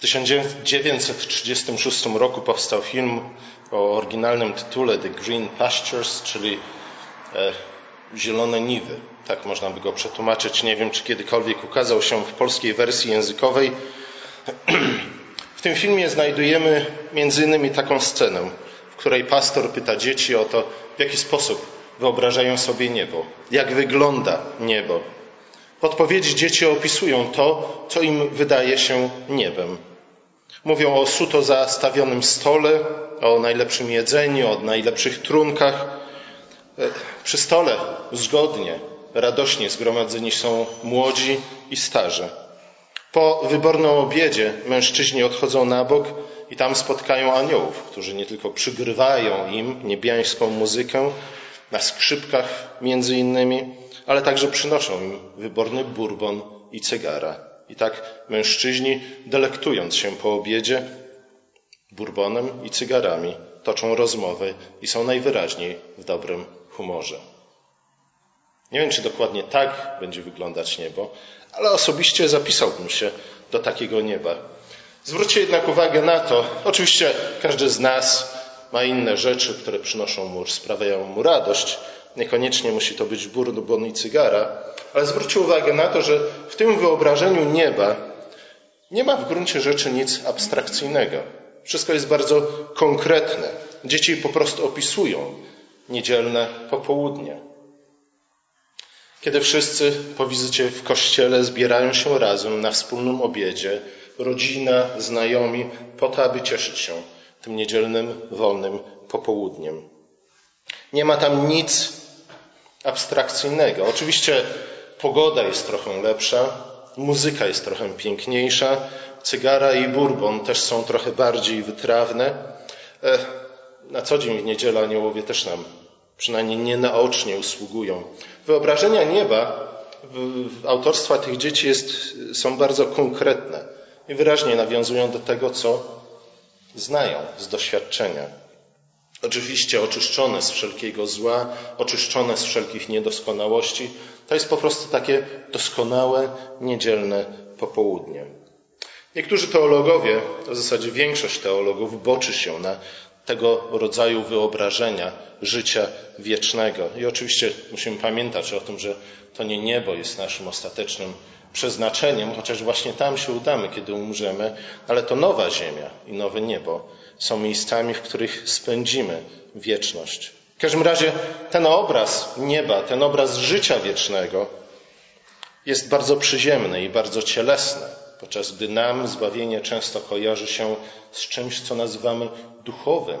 W 1936 roku powstał film o oryginalnym tytule The Green Pastures, czyli e, Zielone Niwy. Tak można by go przetłumaczyć. Nie wiem, czy kiedykolwiek ukazał się w polskiej wersji językowej. W tym filmie znajdujemy między innymi taką scenę, w której pastor pyta dzieci o to, w jaki sposób wyobrażają sobie niebo, jak wygląda niebo. Odpowiedzi dzieci opisują to, co im wydaje się niebem. Mówią o suto zastawionym stole, o najlepszym jedzeniu, o najlepszych trunkach. E, przy stole zgodnie, radośnie zgromadzeni są młodzi i starzy. Po wybornym obiedzie mężczyźni odchodzą na bok i tam spotkają aniołów, którzy nie tylko przygrywają im niebiańską muzykę na skrzypkach między innymi, ale także przynoszą im wyborny bourbon i cygara. I tak mężczyźni, delektując się po obiedzie bourbonem i cygarami, toczą rozmowy i są najwyraźniej w dobrym humorze. Nie wiem, czy dokładnie tak będzie wyglądać niebo, ale osobiście zapisałbym się do takiego nieba. Zwróćcie jednak uwagę na to, oczywiście każdy z nas ma inne rzeczy, które przynoszą mu, sprawiają mu radość. Niekoniecznie musi to być bourbon i cygara, ale zwróćcie uwagę na to, że w tym wyobrażeniu nieba nie ma w gruncie rzeczy nic abstrakcyjnego. Wszystko jest bardzo konkretne. Dzieci po prostu opisują niedzielne popołudnie. Kiedy wszyscy po wizycie w kościele zbierają się razem na wspólnym obiedzie, rodzina, znajomi, po to, aby cieszyć się tym niedzielnym, wolnym popołudniem. Nie ma tam nic abstrakcyjnego. Oczywiście pogoda jest trochę lepsza, muzyka jest trochę piękniejsza, cygara i bourbon też są trochę bardziej wytrawne. E, na co dzień w niedzielę aniołowie też nam przynajmniej nie naocznie usługują. Wyobrażenia nieba autorstwa tych dzieci jest, są bardzo konkretne i wyraźnie nawiązują do tego, co znają z doświadczenia. Oczywiście oczyszczone z wszelkiego zła, oczyszczone z wszelkich niedoskonałości. To jest po prostu takie doskonałe, niedzielne popołudnie. Niektórzy teologowie, w zasadzie większość teologów, boczy się na tego rodzaju wyobrażenia życia wiecznego. I oczywiście musimy pamiętać o tym, że to nie niebo jest naszym ostatecznym przeznaczeniem, chociaż właśnie tam się udamy, kiedy umrzemy, ale to nowa ziemia i nowe niebo są miejscami, w których spędzimy wieczność. W każdym razie ten obraz nieba, ten obraz życia wiecznego jest bardzo przyziemny i bardzo cielesny, podczas gdy nam zbawienie często kojarzy się z czymś, co nazywamy duchowym,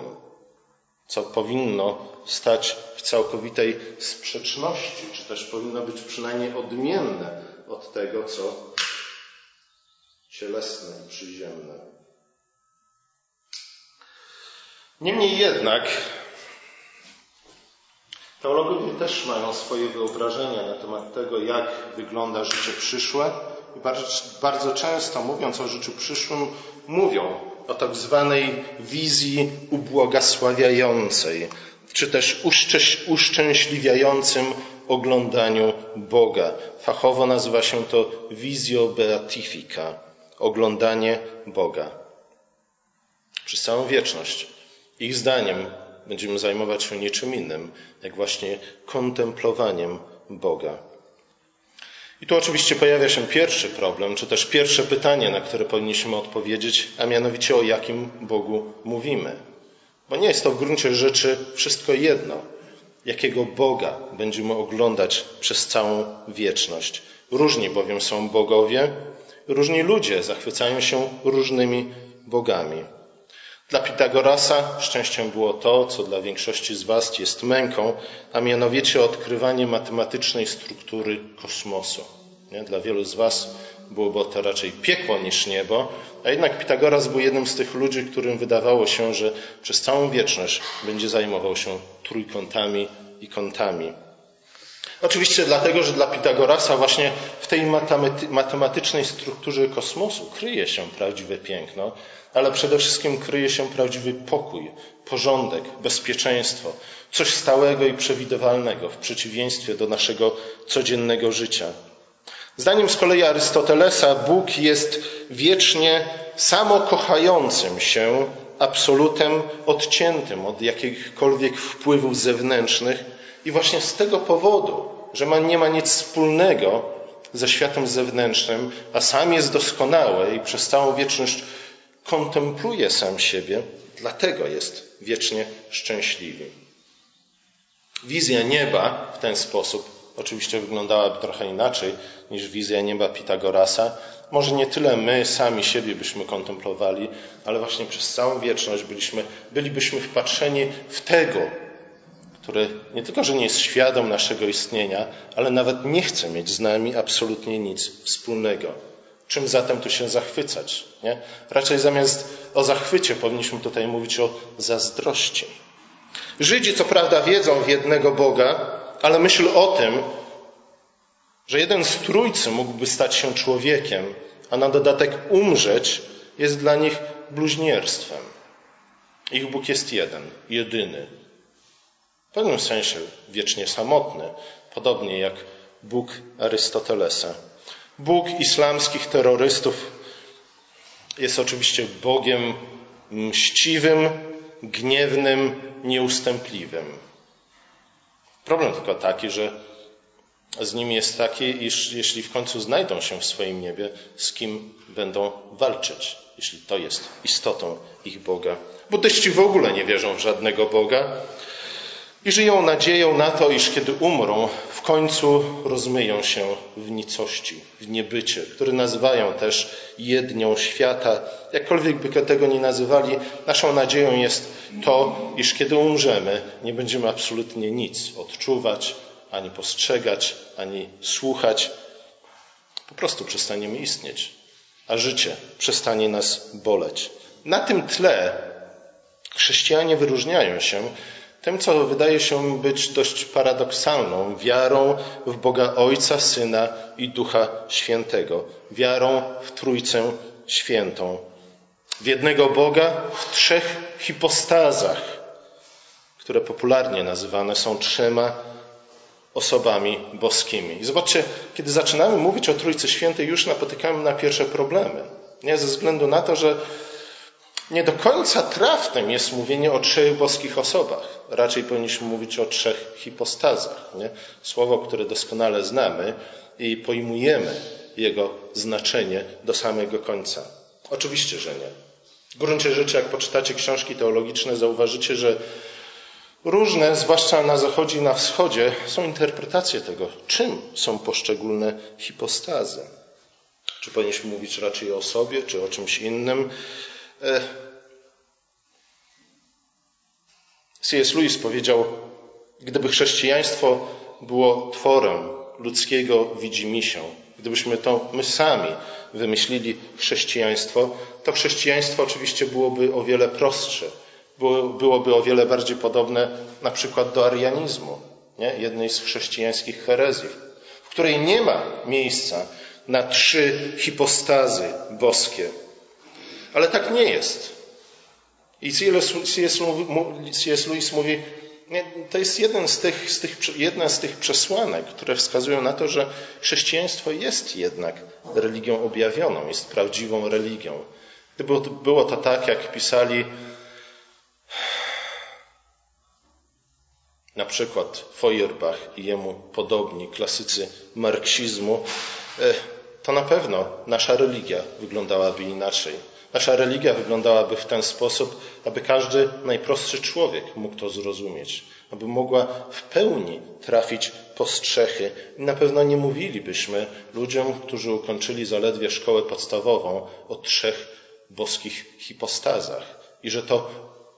co powinno stać w całkowitej sprzeczności, czy też powinno być przynajmniej odmienne od tego, co cielesne i przyziemne. Niemniej jednak teologowie też mają swoje wyobrażenia na temat tego, jak wygląda życie przyszłe i bardzo, bardzo często mówiąc o życiu przyszłym, mówią o tak zwanej wizji ubłogosławiającej, czy też uszczęśliwiającym oglądaniu Boga. Fachowo nazywa się to wizjo beatifica, oglądanie Boga. Przez całą wieczność. Ich zdaniem będziemy zajmować się niczym innym, jak właśnie kontemplowaniem Boga. I tu oczywiście pojawia się pierwszy problem, czy też pierwsze pytanie, na które powinniśmy odpowiedzieć, a mianowicie o jakim Bogu mówimy. Bo nie jest to w gruncie rzeczy wszystko jedno. Jakiego Boga będziemy oglądać przez całą wieczność? Różni bowiem są bogowie, różni ludzie zachwycają się różnymi bogami. Dla Pitagorasa szczęściem było to, co dla większości z Was jest męką, a mianowicie odkrywanie matematycznej struktury kosmosu. Nie? Dla wielu z Was byłoby to raczej piekło niż niebo, a jednak Pitagoras był jednym z tych ludzi, którym wydawało się, że przez całą wieczność będzie zajmował się trójkątami i kątami. Oczywiście dlatego, że dla Pitagorasa właśnie w tej matematycznej strukturze kosmosu kryje się prawdziwe piękno, ale przede wszystkim kryje się prawdziwy pokój, porządek, bezpieczeństwo, coś stałego i przewidywalnego w przeciwieństwie do naszego codziennego życia. Zdaniem z kolei Arystotelesa Bóg jest wiecznie samokochającym się absolutem odciętym od jakichkolwiek wpływów zewnętrznych i właśnie z tego powodu, że ma, nie ma nic wspólnego ze światem zewnętrznym, a sam jest doskonały i przez całą wieczność kontempluje sam siebie, dlatego jest wiecznie szczęśliwy. Wizja nieba w ten sposób oczywiście wyglądałaby trochę inaczej niż wizja nieba Pitagorasa. Może nie tyle my sami siebie byśmy kontemplowali, ale właśnie przez całą wieczność byliśmy, bylibyśmy wpatrzeni w tego, który nie tylko, że nie jest świadom naszego istnienia, ale nawet nie chce mieć z nami absolutnie nic wspólnego. Czym zatem tu się zachwycać? Nie? Raczej zamiast o zachwycie powinniśmy tutaj mówić o zazdrości. Żydzi co prawda wiedzą w jednego Boga, ale myśl o tym, że jeden z trójcy mógłby stać się człowiekiem, a na dodatek umrzeć, jest dla nich bluźnierstwem. Ich Bóg jest jeden, jedyny. W pewnym sensie wiecznie samotny, podobnie jak Bóg Arystotelesa. Bóg islamskich terrorystów jest oczywiście Bogiem mściwym, gniewnym, nieustępliwym. Problem tylko taki, że z nimi jest taki, iż jeśli w końcu znajdą się w swoim niebie, z kim będą walczyć, jeśli to jest istotą ich Boga. Buddyści w ogóle nie wierzą w żadnego Boga i żyją nadzieją na to, iż kiedy umrą, w końcu rozmyją się w nicości, w niebycie, które nazywają też jednią świata. Jakkolwiek by tego nie nazywali, naszą nadzieją jest to, iż kiedy umrzemy, nie będziemy absolutnie nic odczuwać, ani postrzegać, ani słuchać. Po prostu przestaniemy istnieć, a życie przestanie nas boleć. Na tym tle chrześcijanie wyróżniają się tym, co wydaje się być dość paradoksalną wiarą w Boga Ojca, Syna i Ducha Świętego, wiarą w Trójcę Świętą, w jednego Boga w trzech hipostazach, które popularnie nazywane są trzema osobami boskimi. I zobaczcie, kiedy zaczynamy mówić o Trójcy Świętej, już napotykamy na pierwsze problemy. Nie ze względu na to, że nie do końca trafnym jest mówienie o trzech boskich osobach. Raczej powinniśmy mówić o trzech hipostazach. Nie? Słowo, które doskonale znamy i pojmujemy jego znaczenie do samego końca. Oczywiście, że nie. W gruncie rzeczy, jak poczytacie książki teologiczne, zauważycie, że różne, zwłaszcza na zachodzie i na wschodzie, są interpretacje tego, czym są poszczególne hipostazy. Czy powinniśmy mówić raczej o sobie, czy o czymś innym? E, C.S. Lewis powiedział, gdyby chrześcijaństwo było tworem ludzkiego widzimisią, gdybyśmy to my sami wymyślili chrześcijaństwo, to chrześcijaństwo oczywiście byłoby o wiele prostsze, byłoby o wiele bardziej podobne na przykład do arianizmu, nie? jednej z chrześcijańskich herezji, w której nie ma miejsca na trzy hipostazy boskie. Ale tak nie jest. I C.S. Lewis mówi, to jest jeden z tych, z tych, jedna z tych przesłanek, które wskazują na to, że chrześcijaństwo jest jednak religią objawioną, jest prawdziwą religią. Gdyby było to tak, jak pisali na przykład Feuerbach i jemu podobni klasycy marksizmu, e, to na pewno nasza religia wyglądałaby inaczej. Nasza religia wyglądałaby w ten sposób, aby każdy najprostszy człowiek mógł to zrozumieć, aby mogła w pełni trafić po strzechy. I na pewno nie mówilibyśmy ludziom, którzy ukończyli zaledwie szkołę podstawową, o trzech boskich hipostazach. I że to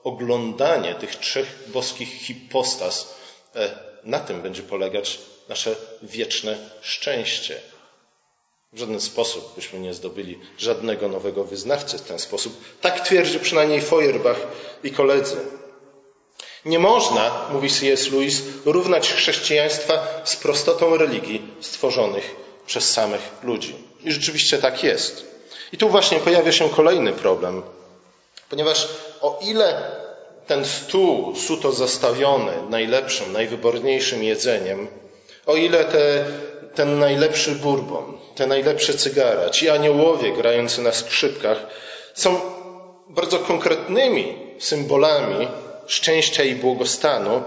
oglądanie tych trzech boskich hipostaz, e, na tym będzie polegać nasze wieczne szczęście. W żaden sposób byśmy nie zdobyli żadnego nowego wyznawcy w ten sposób. Tak twierdzi przynajmniej Feuerbach i koledzy. Nie można, mówi C.S. Lewis, równać chrześcijaństwa z prostotą religii stworzonych przez samych ludzi. I rzeczywiście tak jest. I tu właśnie pojawia się kolejny problem, ponieważ o ile ten stół suto zastawiony najlepszym, najwyborniejszym jedzeniem, o ile te ten najlepszy bourbon, te najlepsze cygara, ci aniołowie grający na skrzypkach są bardzo konkretnymi symbolami szczęścia i błogostanu,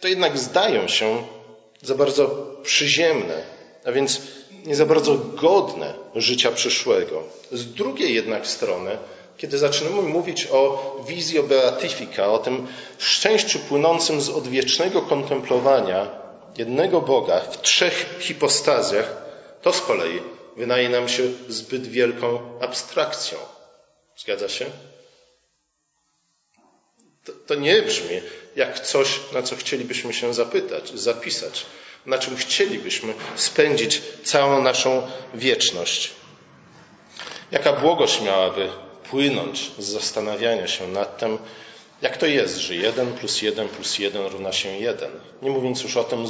to jednak zdają się za bardzo przyziemne, a więc nie za bardzo godne życia przyszłego. Z drugiej jednak strony, kiedy zaczynamy mówić o wizji beatifica, o tym szczęściu płynącym z odwiecznego kontemplowania jednego Boga w trzech hipostazjach, to z kolei wydaje nam się zbyt wielką abstrakcją. Zgadza się? To, to, nie brzmi jak coś, na co chcielibyśmy się zapytać, zapisać, na czym chcielibyśmy spędzić całą naszą wieczność. Jaka błogość miałaby płynąć z zastanawiania się nad tym, jak to jest, że 1 plus 1 plus 1 równa się 1. Nie mówiąc już o tym,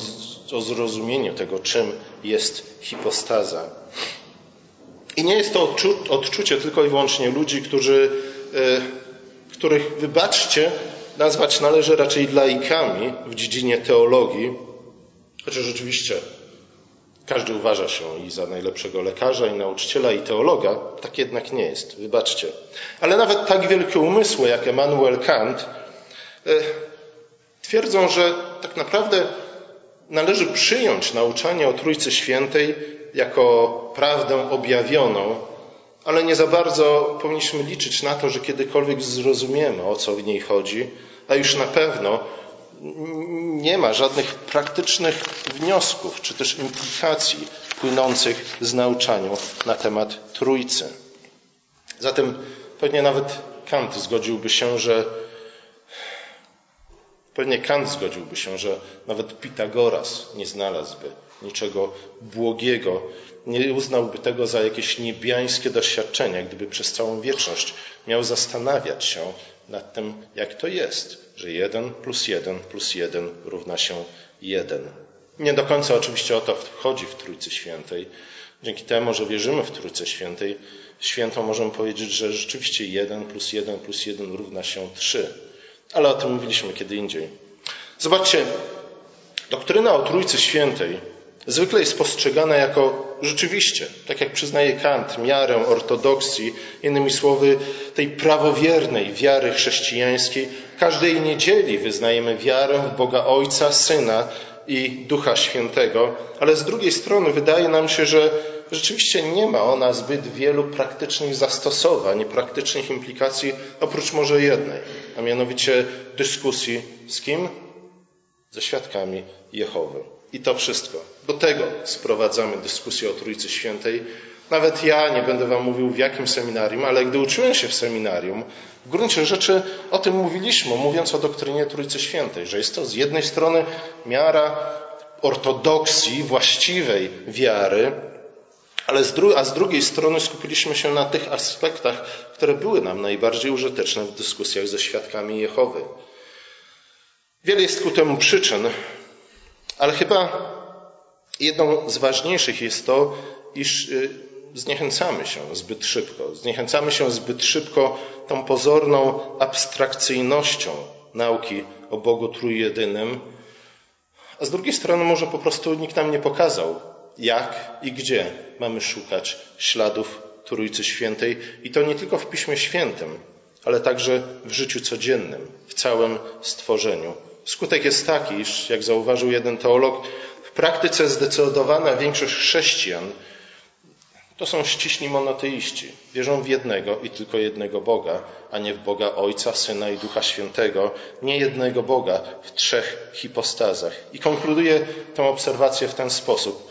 o zrozumieniu tego, czym jest hipostaza. I nie jest to odczucie tylko i wyłącznie ludzi, którzy, e, których, wybaczcie, nazwać należy raczej laikami w dziedzinie teologii, chociaż rzeczywiście każdy uważa się i za najlepszego lekarza, i nauczyciela, i teologa. Tak jednak nie jest, wybaczcie. Ale nawet tak wielkie umysły jak Emmanuel Kant e, twierdzą, że tak naprawdę należy przyjąć nauczanie o Trójcy Świętej jako prawdę objawioną, ale nie za bardzo powinniśmy liczyć na to, że kiedykolwiek zrozumiemy, o co w niej chodzi, a już na pewno nie ma żadnych praktycznych wniosków czy też implikacji płynących z nauczania na temat Trójcy. Zatem pewnie nawet Kant zgodziłby się, że pewnie Kant zgodziłby się, że nawet Pitagoras nie znalazłby niczego błogiego, nie uznałby tego za jakieś niebiańskie doświadczenie, gdyby przez całą wieczność miał zastanawiać się nad tym, jak to jest, że jeden plus jeden plus jeden równa się jeden. Nie do końca oczywiście o to wchodzi w Trójcy Świętej. Dzięki temu, że wierzymy w Trójcę Świętej, świętą możemy powiedzieć, że rzeczywiście jeden plus jeden plus jeden równa się trzy. Ale o tym mówiliśmy kiedy indziej. Zobaczcie, doktryna o Trójcy Świętej zwykle jest postrzegana jako rzeczywiście, tak jak przyznaje Kant, miarę ortodoksji, innymi słowy, tej prawowiernej wiary chrześcijańskiej. Każdej niedzieli wyznajemy wiarę w Boga Ojca, Syna i Ducha Świętego, ale z drugiej strony wydaje nam się, że rzeczywiście nie ma ona zbyt wielu praktycznych zastosowań, praktycznych implikacji, oprócz może jednej, a mianowicie dyskusji z kim? Ze świadkami Jehowy. I to wszystko. Do tego sprowadzamy dyskusję o Trójcy Świętej. Nawet ja nie będę Wam mówił w jakim seminarium, ale gdy uczyłem się w seminarium, w gruncie rzeczy o tym mówiliśmy, mówiąc o doktrynie Trójcy Świętej, że jest to z jednej strony miara ortodoksji, właściwej wiary, ale z dru- a z drugiej strony skupiliśmy się na tych aspektach, które były nam najbardziej użyteczne w dyskusjach ze świadkami Jehowy. Wiele jest ku temu przyczyn, ale chyba jedną z ważniejszych jest to, iż y, zniechęcamy się zbyt szybko. Zniechęcamy się zbyt szybko tą pozorną abstrakcyjnością nauki o Bogu Trójjedynym, a z drugiej strony może po prostu nikt nam nie pokazał, jak i gdzie mamy szukać śladów Trójcy Świętej i to nie tylko w Piśmie Świętym, ale także w życiu codziennym, w całym stworzeniu. Skutek jest taki, iż, jak zauważył jeden teolog, w praktyce zdecydowana większość chrześcijan to są ściśli monoteiści. Wierzą w jednego i tylko jednego Boga, a nie w Boga Ojca, Syna i Ducha Świętego, nie jednego Boga w trzech hipostazach. I konkluduje tę obserwację w ten sposób.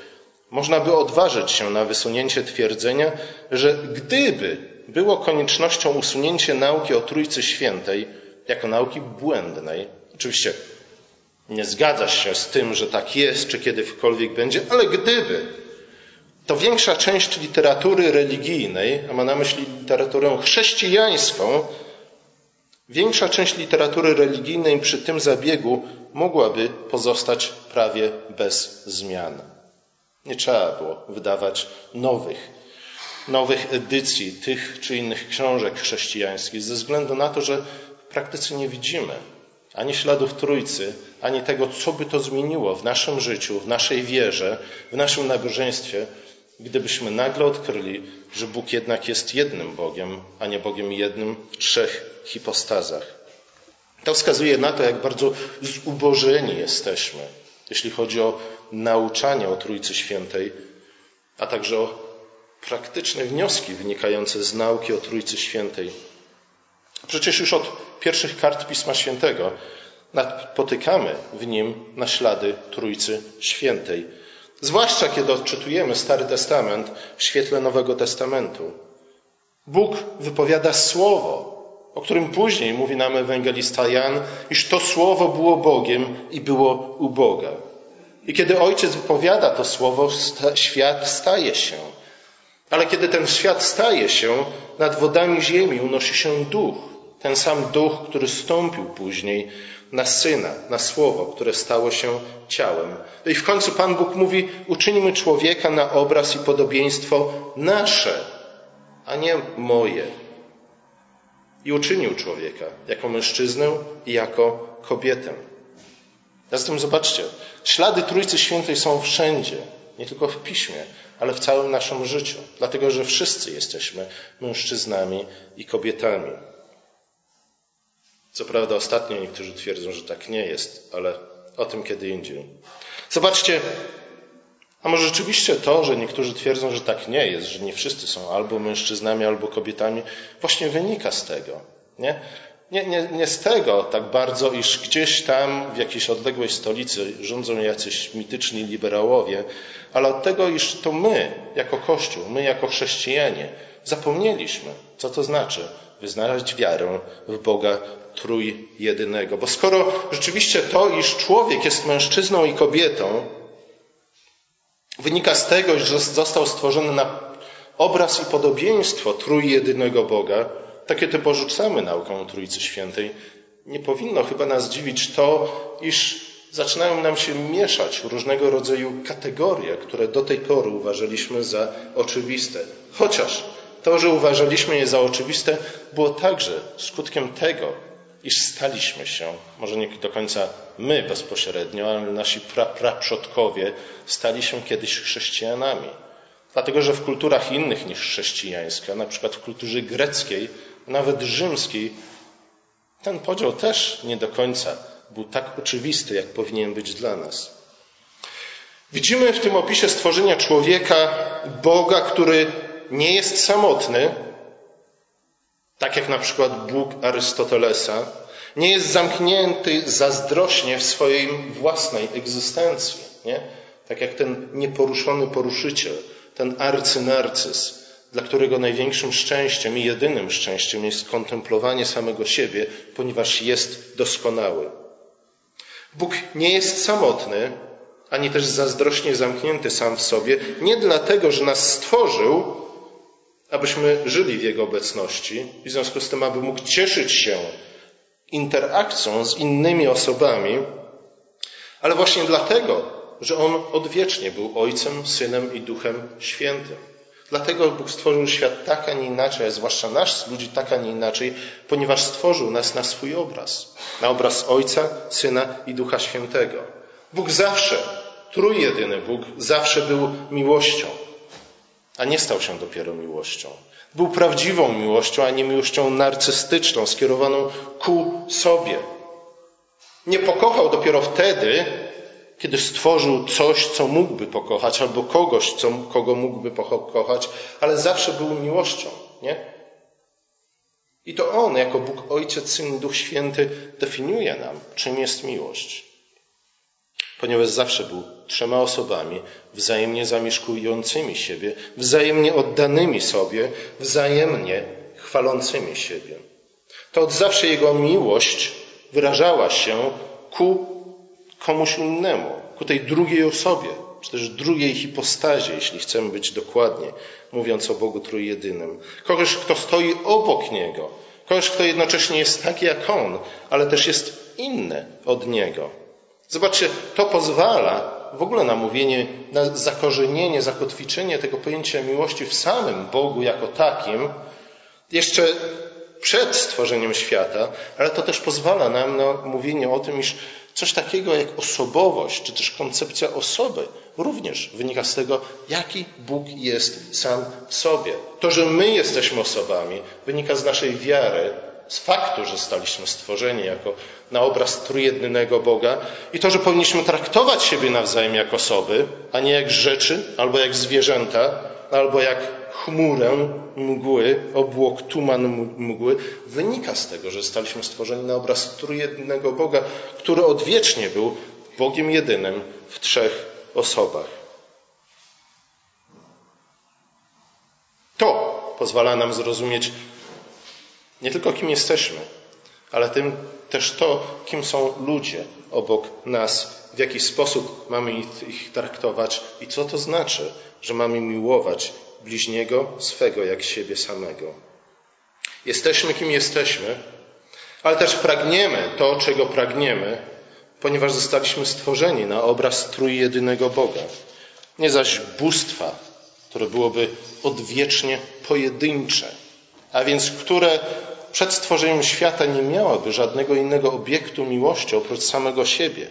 Można by odważyć się na wysunięcie twierdzenia, że gdyby było koniecznością usunięcie nauki o Trójcy Świętej jako nauki błędnej, Oczywiście nie zgadzasz się z tym, że tak jest, czy kiedykolwiek będzie, ale gdyby, to większa część literatury religijnej, a ma na myśli literaturę chrześcijańską, większa część literatury religijnej przy tym zabiegu mogłaby pozostać prawie bez zmian. Nie trzeba było wydawać nowych, nowych edycji tych czy innych książek chrześcijańskich, ze względu na to, że w praktyce nie widzimy ani śladów Trójcy, ani tego, co by to zmieniło w naszym życiu, w naszej wierze, w naszym nabożeństwie, gdybyśmy nagle odkryli, że Bóg jednak jest jednym Bogiem, a nie Bogiem jednym w trzech hipostazach. To wskazuje na to, jak bardzo zubożeni jesteśmy, jeśli chodzi o nauczanie o Trójcy Świętej, a także o praktyczne wnioski wynikające z nauki o Trójcy Świętej. Przecież już od pierwszych kart Pisma Świętego napotykamy w nim na ślady Trójcy Świętej. Zwłaszcza kiedy odczytujemy Stary Testament w świetle Nowego Testamentu. Bóg wypowiada słowo, o którym później mówi nam ewangelista Jan, iż to słowo było Bogiem i było u Boga. I kiedy Ojciec wypowiada to słowo, świat staje się. Ale kiedy ten świat staje się, nad wodami ziemi unosi się duch. Ten sam duch, który stąpił później na syna, na słowo, które stało się ciałem. No i w końcu Pan Bóg mówi: uczynimy człowieka na obraz i podobieństwo nasze, a nie moje. I uczynił człowieka jako mężczyznę i jako kobietę. Zatem zobaczcie, ślady Trójcy Świętej są wszędzie, nie tylko w piśmie, ale w całym naszym życiu, dlatego że wszyscy jesteśmy mężczyznami i kobietami. Co prawda, ostatnio niektórzy twierdzą, że tak nie jest, ale o tym kiedy indziej. Zobaczcie, a może rzeczywiście to, że niektórzy twierdzą, że tak nie jest, że nie wszyscy są albo mężczyznami, albo kobietami, właśnie wynika z tego. Nie? Nie, nie, nie z tego tak bardzo, iż gdzieś tam w jakiejś odległej stolicy rządzą jacyś mityczni liberałowie, ale od tego, iż to my, jako Kościół, my jako chrześcijanie, zapomnieliśmy, co to znaczy wyznać wiarę w Boga trójjedynego. Bo skoro rzeczywiście to, iż człowiek jest mężczyzną i kobietą, wynika z tego, że został stworzony na obraz i podobieństwo trójjedynego Boga, to kiedy porzucamy naukę o Trójcy Świętej, nie powinno chyba nas dziwić to, iż zaczynają nam się mieszać różnego rodzaju kategorie, które do tej pory uważaliśmy za oczywiste. Chociaż to, że uważaliśmy je za oczywiste, było także skutkiem tego, iż staliśmy się, może nie do końca my bezpośrednio, ale nasi pra, praprzodkowie stali się kiedyś chrześcijanami. Dlatego, że w kulturach innych niż chrześcijańska, na przykład w kulturze greckiej, nawet rzymskiej, ten podział też nie do końca był tak oczywisty, jak powinien być dla nas. Widzimy w tym opisie stworzenia człowieka Boga, który nie jest samotny, tak jak na przykład Bóg Arystotelesa, nie jest zamknięty zazdrośnie w swojej własnej egzystencji, nie? tak jak ten nieporuszony poruszyciel, ten arcynarcyz, dla którego największym szczęściem i jedynym szczęściem jest kontemplowanie samego siebie, ponieważ jest doskonały. Bóg nie jest samotny, ani też zazdrośnie zamknięty sam w sobie, nie dlatego, że nas stworzył, abyśmy żyli w Jego obecności w związku z tym, aby mógł cieszyć się interakcją z innymi osobami, ale właśnie dlatego, że On odwiecznie był Ojcem, Synem i Duchem Świętym. Dlatego Bóg stworzył świat tak, a nie inaczej, a zwłaszcza nas, ludzi tak, a nie inaczej, ponieważ stworzył nas na swój obraz. Na obraz Ojca, Syna i Ducha Świętego. Bóg zawsze, trójjedyny Bóg, zawsze był miłością, a nie stał się dopiero miłością. Był prawdziwą miłością, a nie miłością narcystyczną, skierowaną ku sobie. Nie pokochał dopiero wtedy, kiedy stworzył coś, co mógłby pokochać, albo kogoś, co, kogo mógłby pokochać, ale zawsze był miłością, nie? I to On, jako Bóg Ojciec, Syn i Duch Święty, definiuje nam, czym jest miłość. Ponieważ zawsze był trzema osobami, wzajemnie zamieszkującymi siebie, wzajemnie oddanymi sobie, wzajemnie chwalącymi siebie. To od zawsze Jego miłość wyrażała się ku komuś innemu, ku tej drugiej osobie, czy też drugiej hipostazie, jeśli chcemy być dokładnie, mówiąc o Bogu Trójjedynym. Kogoś, kto stoi obok Niego, kogoś, kto jednocześnie jest taki jak On, ale też jest inny od Niego. Zobaczcie, to pozwala w ogóle na mówienie, na zakorzenienie, zakotwiczenie tego pojęcia miłości w samym Bogu jako takim, jeszcze przed stworzeniem świata, ale to też pozwala nam na mówienie o tym, iż coś takiego jak osobowość, czy też koncepcja osoby również wynika z tego, jaki Bóg jest sam w sobie. To, że my jesteśmy osobami, wynika z naszej wiary, z faktu, że staliśmy stworzeni jako na obraz trójjednego Boga i to, że powinniśmy traktować siebie nawzajem jak osoby, a nie jak rzeczy, albo jak zwierzęta, albo jak chmurę mgły, obłok, tuman mgły, wynika z tego, że staliśmy stworzeni na obraz trójjednego Boga, który odwiecznie był Bogiem jedynym w trzech osobach. To pozwala nam zrozumieć nie tylko kim jesteśmy, ale tym też to, kim są ludzie obok nas, w jaki sposób mamy ich traktować i co to znaczy, że mamy miłować bliźniego swego jak siebie samego. Jesteśmy kim jesteśmy, ale też pragniemy to, czego pragniemy, ponieważ zostaliśmy stworzeni na obraz trójjedynego Boga. Nie zaś bóstwa, które byłoby odwiecznie pojedyncze, a więc które przed stworzeniem świata nie miałoby żadnego innego obiektu miłości oprócz samego siebie,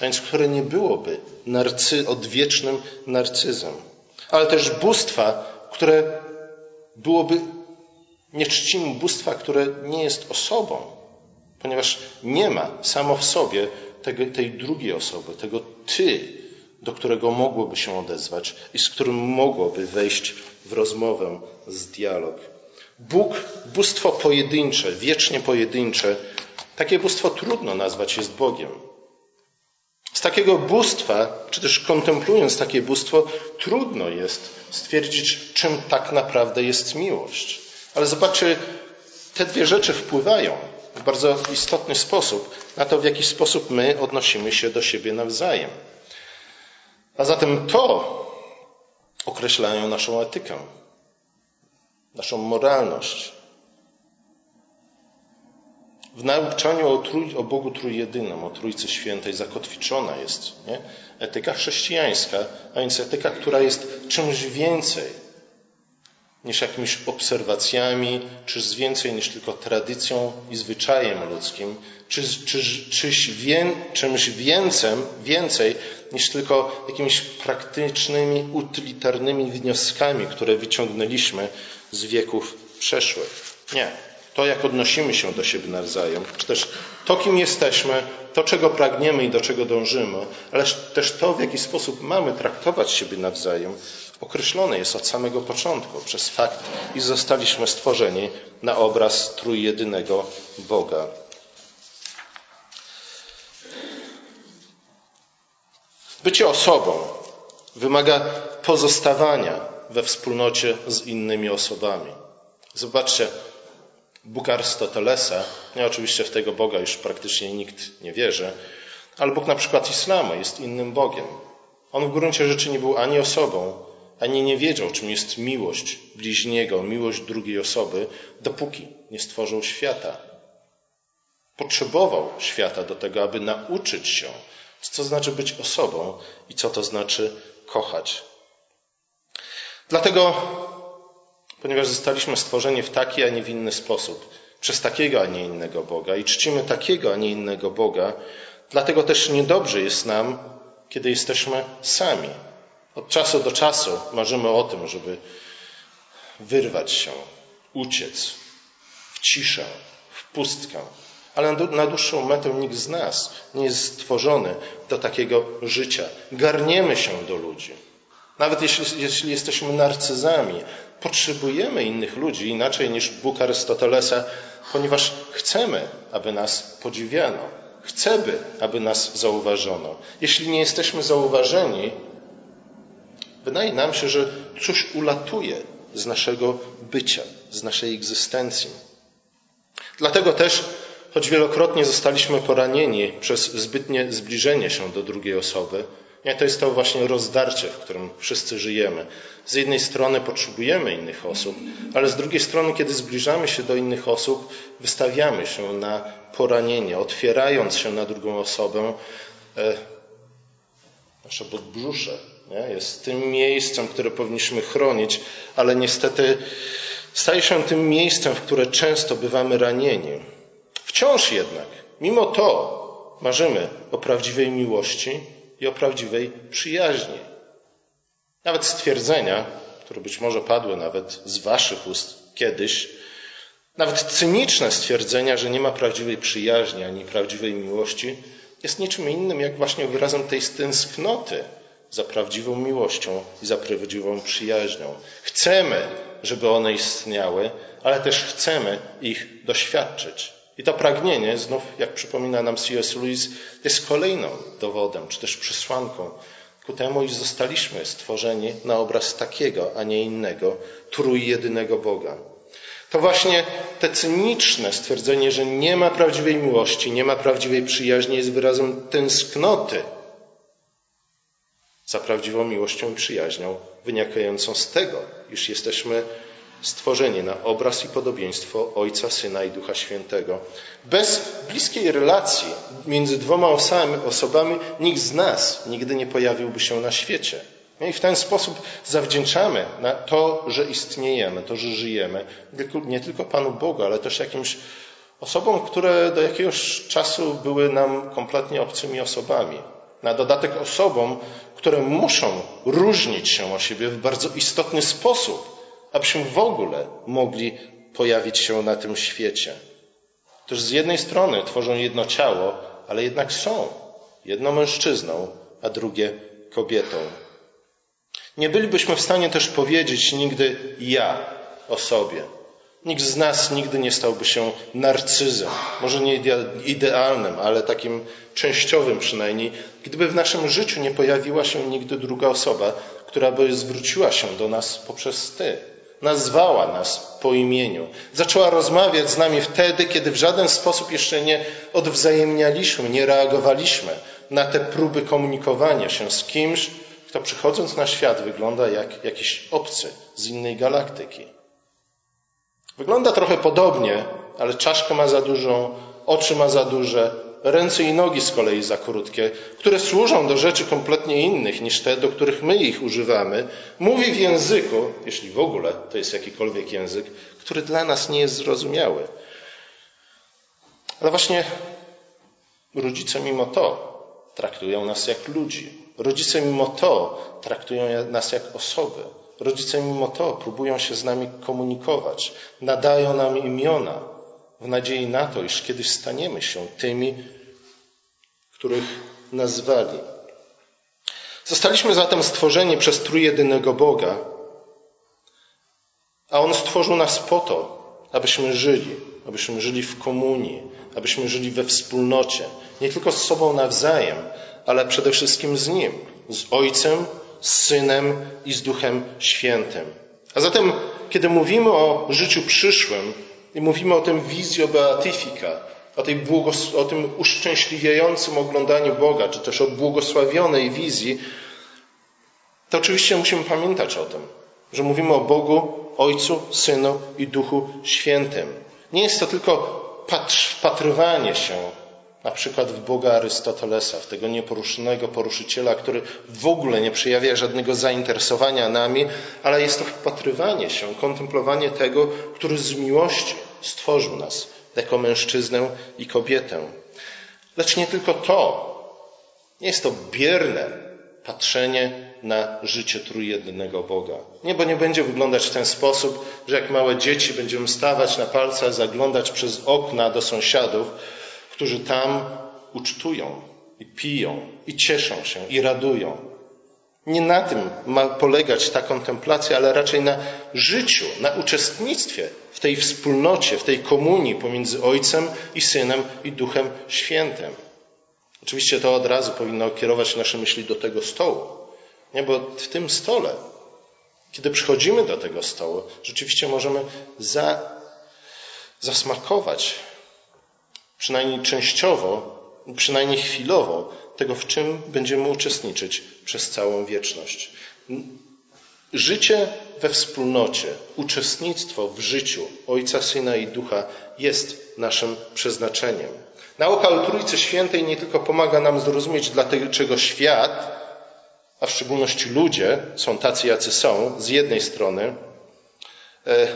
a więc które nie byłoby narcy, odwiecznym narcyzem, ale też bóstwa, które byłoby nieczcim bóstwa, które nie jest osobą, ponieważ nie ma samo w sobie tego, tej drugiej osoby, tego ty, do którego mogłoby się odezwać i z którym mogłoby wejść w rozmowę, z dialog. Bóg, bóstwo pojedyncze, wiecznie pojedyncze, takie bóstwo trudno nazwać jest Bogiem. Z takiego bóstwa, czy też kontemplując takie bóstwo, trudno jest stwierdzić, czym tak naprawdę jest miłość. Ale zobaczcie, te dwie rzeczy wpływają w bardzo istotny sposób na to, w jaki sposób my odnosimy się do siebie nawzajem. A zatem to określają naszą etykę, naszą moralność. W nauczaniu o, trój, o Bogu Trójjedynym, o Trójcy Świętej zakotwiczona jest nie? etyka chrześcijańska, a więc etyka, która jest czymś więcej niż jakimiś obserwacjami, czy z więcej niż tylko tradycją i zwyczajem ludzkim, czy, czy, czyś wię, czymś więcej, więcej niż tylko jakimiś praktycznymi, utylitarnymi wnioskami, które wyciągnęliśmy z wieków przeszłych. Nie. To, jak odnosimy się do siebie nawzajem, czy też to, kim jesteśmy, to, czego pragniemy i do czego dążymy, ale też to, w jaki sposób mamy traktować siebie nawzajem, określone jest od samego początku przez fakt, iż zostaliśmy stworzeni na obraz trójjedynego Boga. Bycie osobą wymaga pozostawania we wspólnocie z innymi osobami. Zobaczcie, Bóg Arystotelesa, no oczywiście w tego Boga już praktycznie nikt nie wierzy, ale Bóg na przykład islamu jest innym Bogiem. On w gruncie rzeczy nie był ani osobą, ani nie wiedział, czym jest miłość bliźniego, miłość drugiej osoby, dopóki nie stworzył świata. Potrzebował świata do tego, aby nauczyć się, co to znaczy być osobą i co to znaczy kochać. Dlatego, ponieważ zostaliśmy stworzeni w taki, a nie w inny sposób, przez takiego, a nie innego Boga i czcimy takiego, a nie innego Boga, dlatego też niedobrze jest nam, kiedy jesteśmy sami. Od czasu do czasu marzymy o tym, żeby wyrwać się, uciec w ciszę, w pustkę. Ale na dłuższą metę nikt z nas nie jest stworzony do takiego życia. Garniemy się do ludzi. Nawet jeśli, jeśli jesteśmy narcyzami, potrzebujemy innych ludzi inaczej niż Bóg Arystotelesa, ponieważ chcemy, aby nas podziwiano. Chcemy, aby nas zauważono. Jeśli nie jesteśmy zauważeni, wydaje nam się, że coś ulatuje z naszego bycia, z naszej egzystencji. Dlatego też, choć wielokrotnie zostaliśmy poranieni przez zbytnie zbliżenie się do drugiej osoby, nie, to jest to właśnie rozdarcie, w którym wszyscy żyjemy. Z jednej strony potrzebujemy innych osób, ale z drugiej strony, kiedy zbliżamy się do innych osób, wystawiamy się na poranienie, otwierając się na drugą osobę. E, nasze podbrzusze nie, jest tym miejscem, które powinniśmy chronić, ale niestety staje się tym miejscem, w które często bywamy ranieni. Wciąż jednak, mimo to, marzymy o prawdziwej miłości i o prawdziwej przyjaźni. Nawet stwierdzenia, które być może padły nawet z Waszych ust kiedyś, nawet cyniczne stwierdzenia, że nie ma prawdziwej przyjaźni ani prawdziwej miłości, jest niczym innym jak właśnie wyrazem tej tęsknoty za prawdziwą miłością i za prawdziwą przyjaźnią. Chcemy, żeby one istniały, ale też chcemy ich doświadczyć. I to pragnienie, znów jak przypomina nam C.S. Lewis, jest kolejną dowodem, czy też przesłanką ku temu, iż zostaliśmy stworzeni na obraz takiego, a nie innego, trójjedynego Boga. To właśnie te cyniczne stwierdzenie, że nie ma prawdziwej miłości, nie ma prawdziwej przyjaźni, jest wyrazem tęsknoty za prawdziwą miłością i przyjaźnią, wynikającą z tego, iż jesteśmy stworzeni na obraz i podobieństwo Ojca, Syna i Ducha Świętego. Bez bliskiej relacji między dwoma osobami nikt z nas nigdy nie pojawiłby się na świecie. I w ten sposób zawdzięczamy to, że istniejemy, to, że żyjemy, nie tylko Panu Bogu, ale też jakimś osobom, które do jakiegoś czasu były nam kompletnie obcymi osobami. Na dodatek osobom, które muszą różnić się o siebie w bardzo istotny sposób, abyśmy w ogóle mogli pojawić się na tym świecie. Toż z jednej strony tworzą jedno ciało, ale jednak są jedno mężczyzną, a drugie kobietą. Nie bylibyśmy w stanie też powiedzieć nigdy ja o sobie. Nikt z nas nigdy nie stałby się narcyzem, może nie idealnym, ale takim częściowym przynajmniej, gdyby w naszym życiu nie pojawiła się nigdy druga osoba, która by zwróciła się do nas poprzez ty, nazwała nas po imieniu, zaczęła rozmawiać z nami wtedy, kiedy w żaden sposób jeszcze nie odwzajemnialiśmy, nie reagowaliśmy na te próby komunikowania się z kimś, kto przychodząc na świat wygląda jak jakiś obcy z innej galaktyki. Wygląda trochę podobnie, ale czaszkę ma za dużą, oczy ma za duże, ręce i nogi z kolei za krótkie, które służą do rzeczy kompletnie innych niż te, do których my ich używamy, mówi w języku, jeśli w ogóle to jest jakikolwiek język, który dla nas nie jest zrozumiały. Ale właśnie rodzice mimo to traktują nas jak ludzi. Rodzice mimo to traktują nas jak osoby. Rodzice mimo to próbują się z nami komunikować, nadają nam imiona w nadziei na to, iż kiedyś staniemy się tymi, których nazwali. Zostaliśmy zatem stworzeni przez trójjedynego Boga, a On stworzył nas po to, abyśmy żyli, abyśmy żyli w komunii, abyśmy żyli we wspólnocie, nie tylko z sobą nawzajem, ale przede wszystkim z Nim, z Ojcem, z Synem i z Duchem Świętym. A zatem, kiedy mówimy o życiu przyszłym i mówimy o tym wizjo beatyfika, o, tej błogos- o tym uszczęśliwiającym oglądaniu Boga, czy też o błogosławionej wizji, to oczywiście musimy pamiętać o tym, że mówimy o Bogu, Ojcu, Synu i Duchu Świętym. Nie jest to tylko patrz, wpatrywanie się na przykład w Boga Arystotelesa, w tego nieporuszonego poruszyciela, który w ogóle nie przejawia żadnego zainteresowania nami, ale jest to wpatrywanie się, kontemplowanie tego, który z miłości stworzył nas jako mężczyznę i kobietę. Lecz nie tylko to. Nie jest to bierne patrzenie na życie trójjednego Boga. Niebo nie będzie wyglądać w ten sposób, że jak małe dzieci będziemy stawać na palcach, zaglądać przez okna do sąsiadów, którzy tam ucztują i piją i cieszą się i radują. Nie na tym ma polegać ta kontemplacja, ale raczej na życiu, na uczestnictwie w tej wspólnocie, w tej komunii pomiędzy Ojcem i Synem i Duchem Świętym. Oczywiście to od razu powinno kierować nasze myśli do tego stołu. Nie, bo w tym stole, kiedy przychodzimy do tego stołu, rzeczywiście możemy za, zasmakować przynajmniej częściowo, przynajmniej chwilowo, tego, w czym będziemy uczestniczyć przez całą wieczność. Życie we wspólnocie, uczestnictwo w życiu Ojca, Syna i Ducha jest naszym przeznaczeniem. Nauka o Trójcy Świętej nie tylko pomaga nam zrozumieć, dlaczego świat, a w szczególności ludzie, są tacy, jacy są, z jednej strony, e,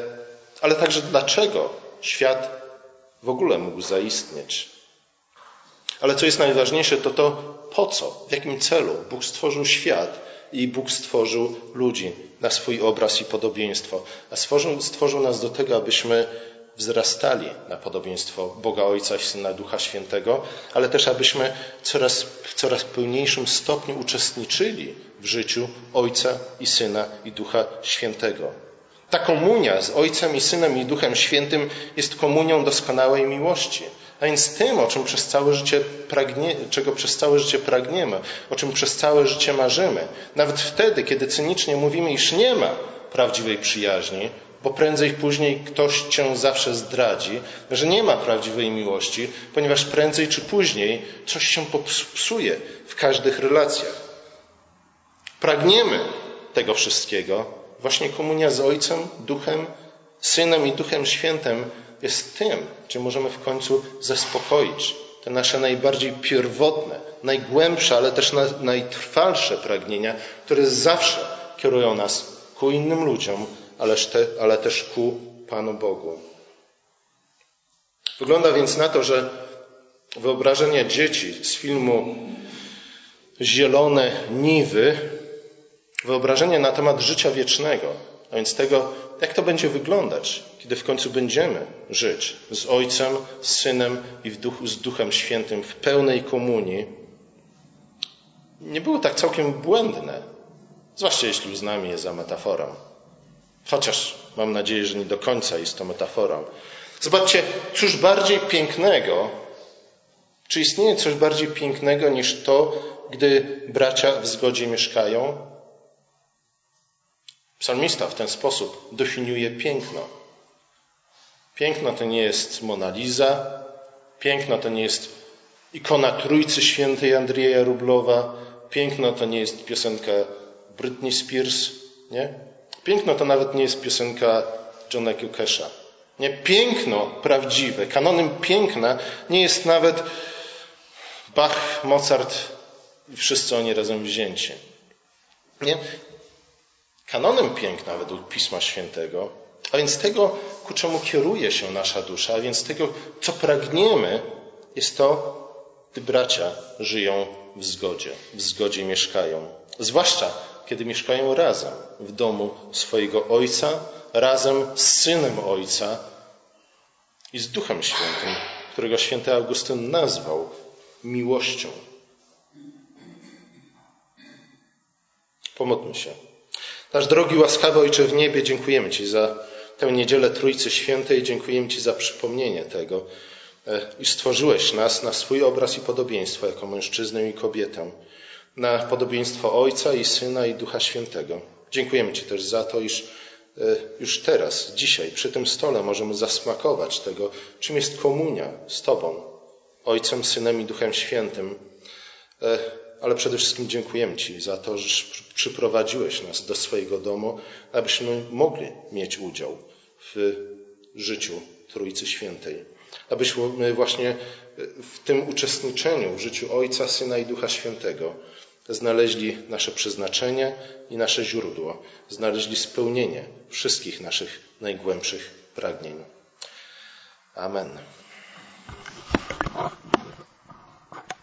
ale także dlaczego świat w ogóle mógł zaistnieć. Ale co jest najważniejsze, to to, po co, w jakim celu Bóg stworzył świat i Bóg stworzył ludzi na swój obraz i podobieństwo. A stworzył, stworzył nas do tego, abyśmy wzrastali na podobieństwo Boga Ojca, Syna, Ducha Świętego, ale też abyśmy coraz, w coraz pełniejszym stopniu uczestniczyli w życiu Ojca i Syna i Ducha Świętego. Ta komunia z Ojcem i Synem i Duchem Świętym jest komunią doskonałej miłości. A więc tym, o czym przez całe życie pragnie, czego przez całe życie pragniemy, o czym przez całe życie marzymy. Nawet wtedy, kiedy cynicznie mówimy, iż nie ma prawdziwej przyjaźni, bo prędzej później ktoś cię zawsze zdradzi, że nie ma prawdziwej miłości, ponieważ prędzej czy później coś się popsuje w każdych relacjach. Pragniemy tego wszystkiego. Właśnie komunia z Ojcem, Duchem, Synem i Duchem Świętym jest tym, czym możemy w końcu zaspokoić te nasze najbardziej pierwotne, najgłębsze, ale też najtrwalsze pragnienia, które zawsze kierują nas ku innym ludziom, ale też ku Panu Bogu. Wygląda więc na to, że wyobrażenia dzieci z filmu Zielone Niwy, wyobrażenie na temat życia wiecznego, a więc tego, jak to będzie wyglądać, kiedy w końcu będziemy żyć z Ojcem, z Synem i duchu, z Duchem Świętym w pełnej komunii, nie było tak całkiem błędne, zwłaszcza jeśli uznamy je za metaforę. Chociaż mam nadzieję, że nie do końca jest to metaforą. Zobaczcie, cóż bardziej pięknego, czy istnieje coś bardziej pięknego niż to, gdy bracia w zgodzie mieszkają? Psalmista w ten sposób definiuje piękno. Piękno to nie jest Mona Lisa, piękno to nie jest ikona Trójcy Świętej Andrzeja Rublowa, piękno to nie jest piosenka Britney Spears, nie? Piękno to nawet nie jest piosenka Johna Casha. Nie, piękno prawdziwe, kanonem piękna nie jest nawet Bach, Mozart i wszyscy oni razem wzięci. Nie? Kanonem piękna według Pisma Świętego, a więc tego, ku czemu kieruje się nasza dusza, a więc tego, co pragniemy, jest to, gdy bracia żyją w zgodzie, w zgodzie mieszkają. Zwłaszcza, kiedy mieszkają razem w domu swojego Ojca, razem z Synem Ojca i z Duchem Świętym, którego święty Augustyn nazwał miłością. Pomódlmy się. Nasz drogi, łaskawy Ojcze w niebie, dziękujemy Ci za tę niedzielę Trójcy Świętej, dziękujemy Ci za przypomnienie tego, e, iż stworzyłeś nas na swój obraz i podobieństwo jako mężczyznę i kobietę, na podobieństwo Ojca i Syna i Ducha Świętego. Dziękujemy Ci też za to, iż e, już teraz, dzisiaj, przy tym stole możemy zasmakować tego, czym jest komunia z Tobą, Ojcem, Synem i Duchem Świętym. Ale przede wszystkim dziękujemy Ci za to, że przyprowadziłeś nas do swojego domu, abyśmy mogli mieć udział w życiu Trójcy Świętej. Abyśmy właśnie w tym uczestniczeniu w życiu Ojca, Syna i Ducha Świętego znaleźli nasze przeznaczenie i nasze źródło, znaleźli spełnienie wszystkich naszych najgłębszych pragnień. Amen.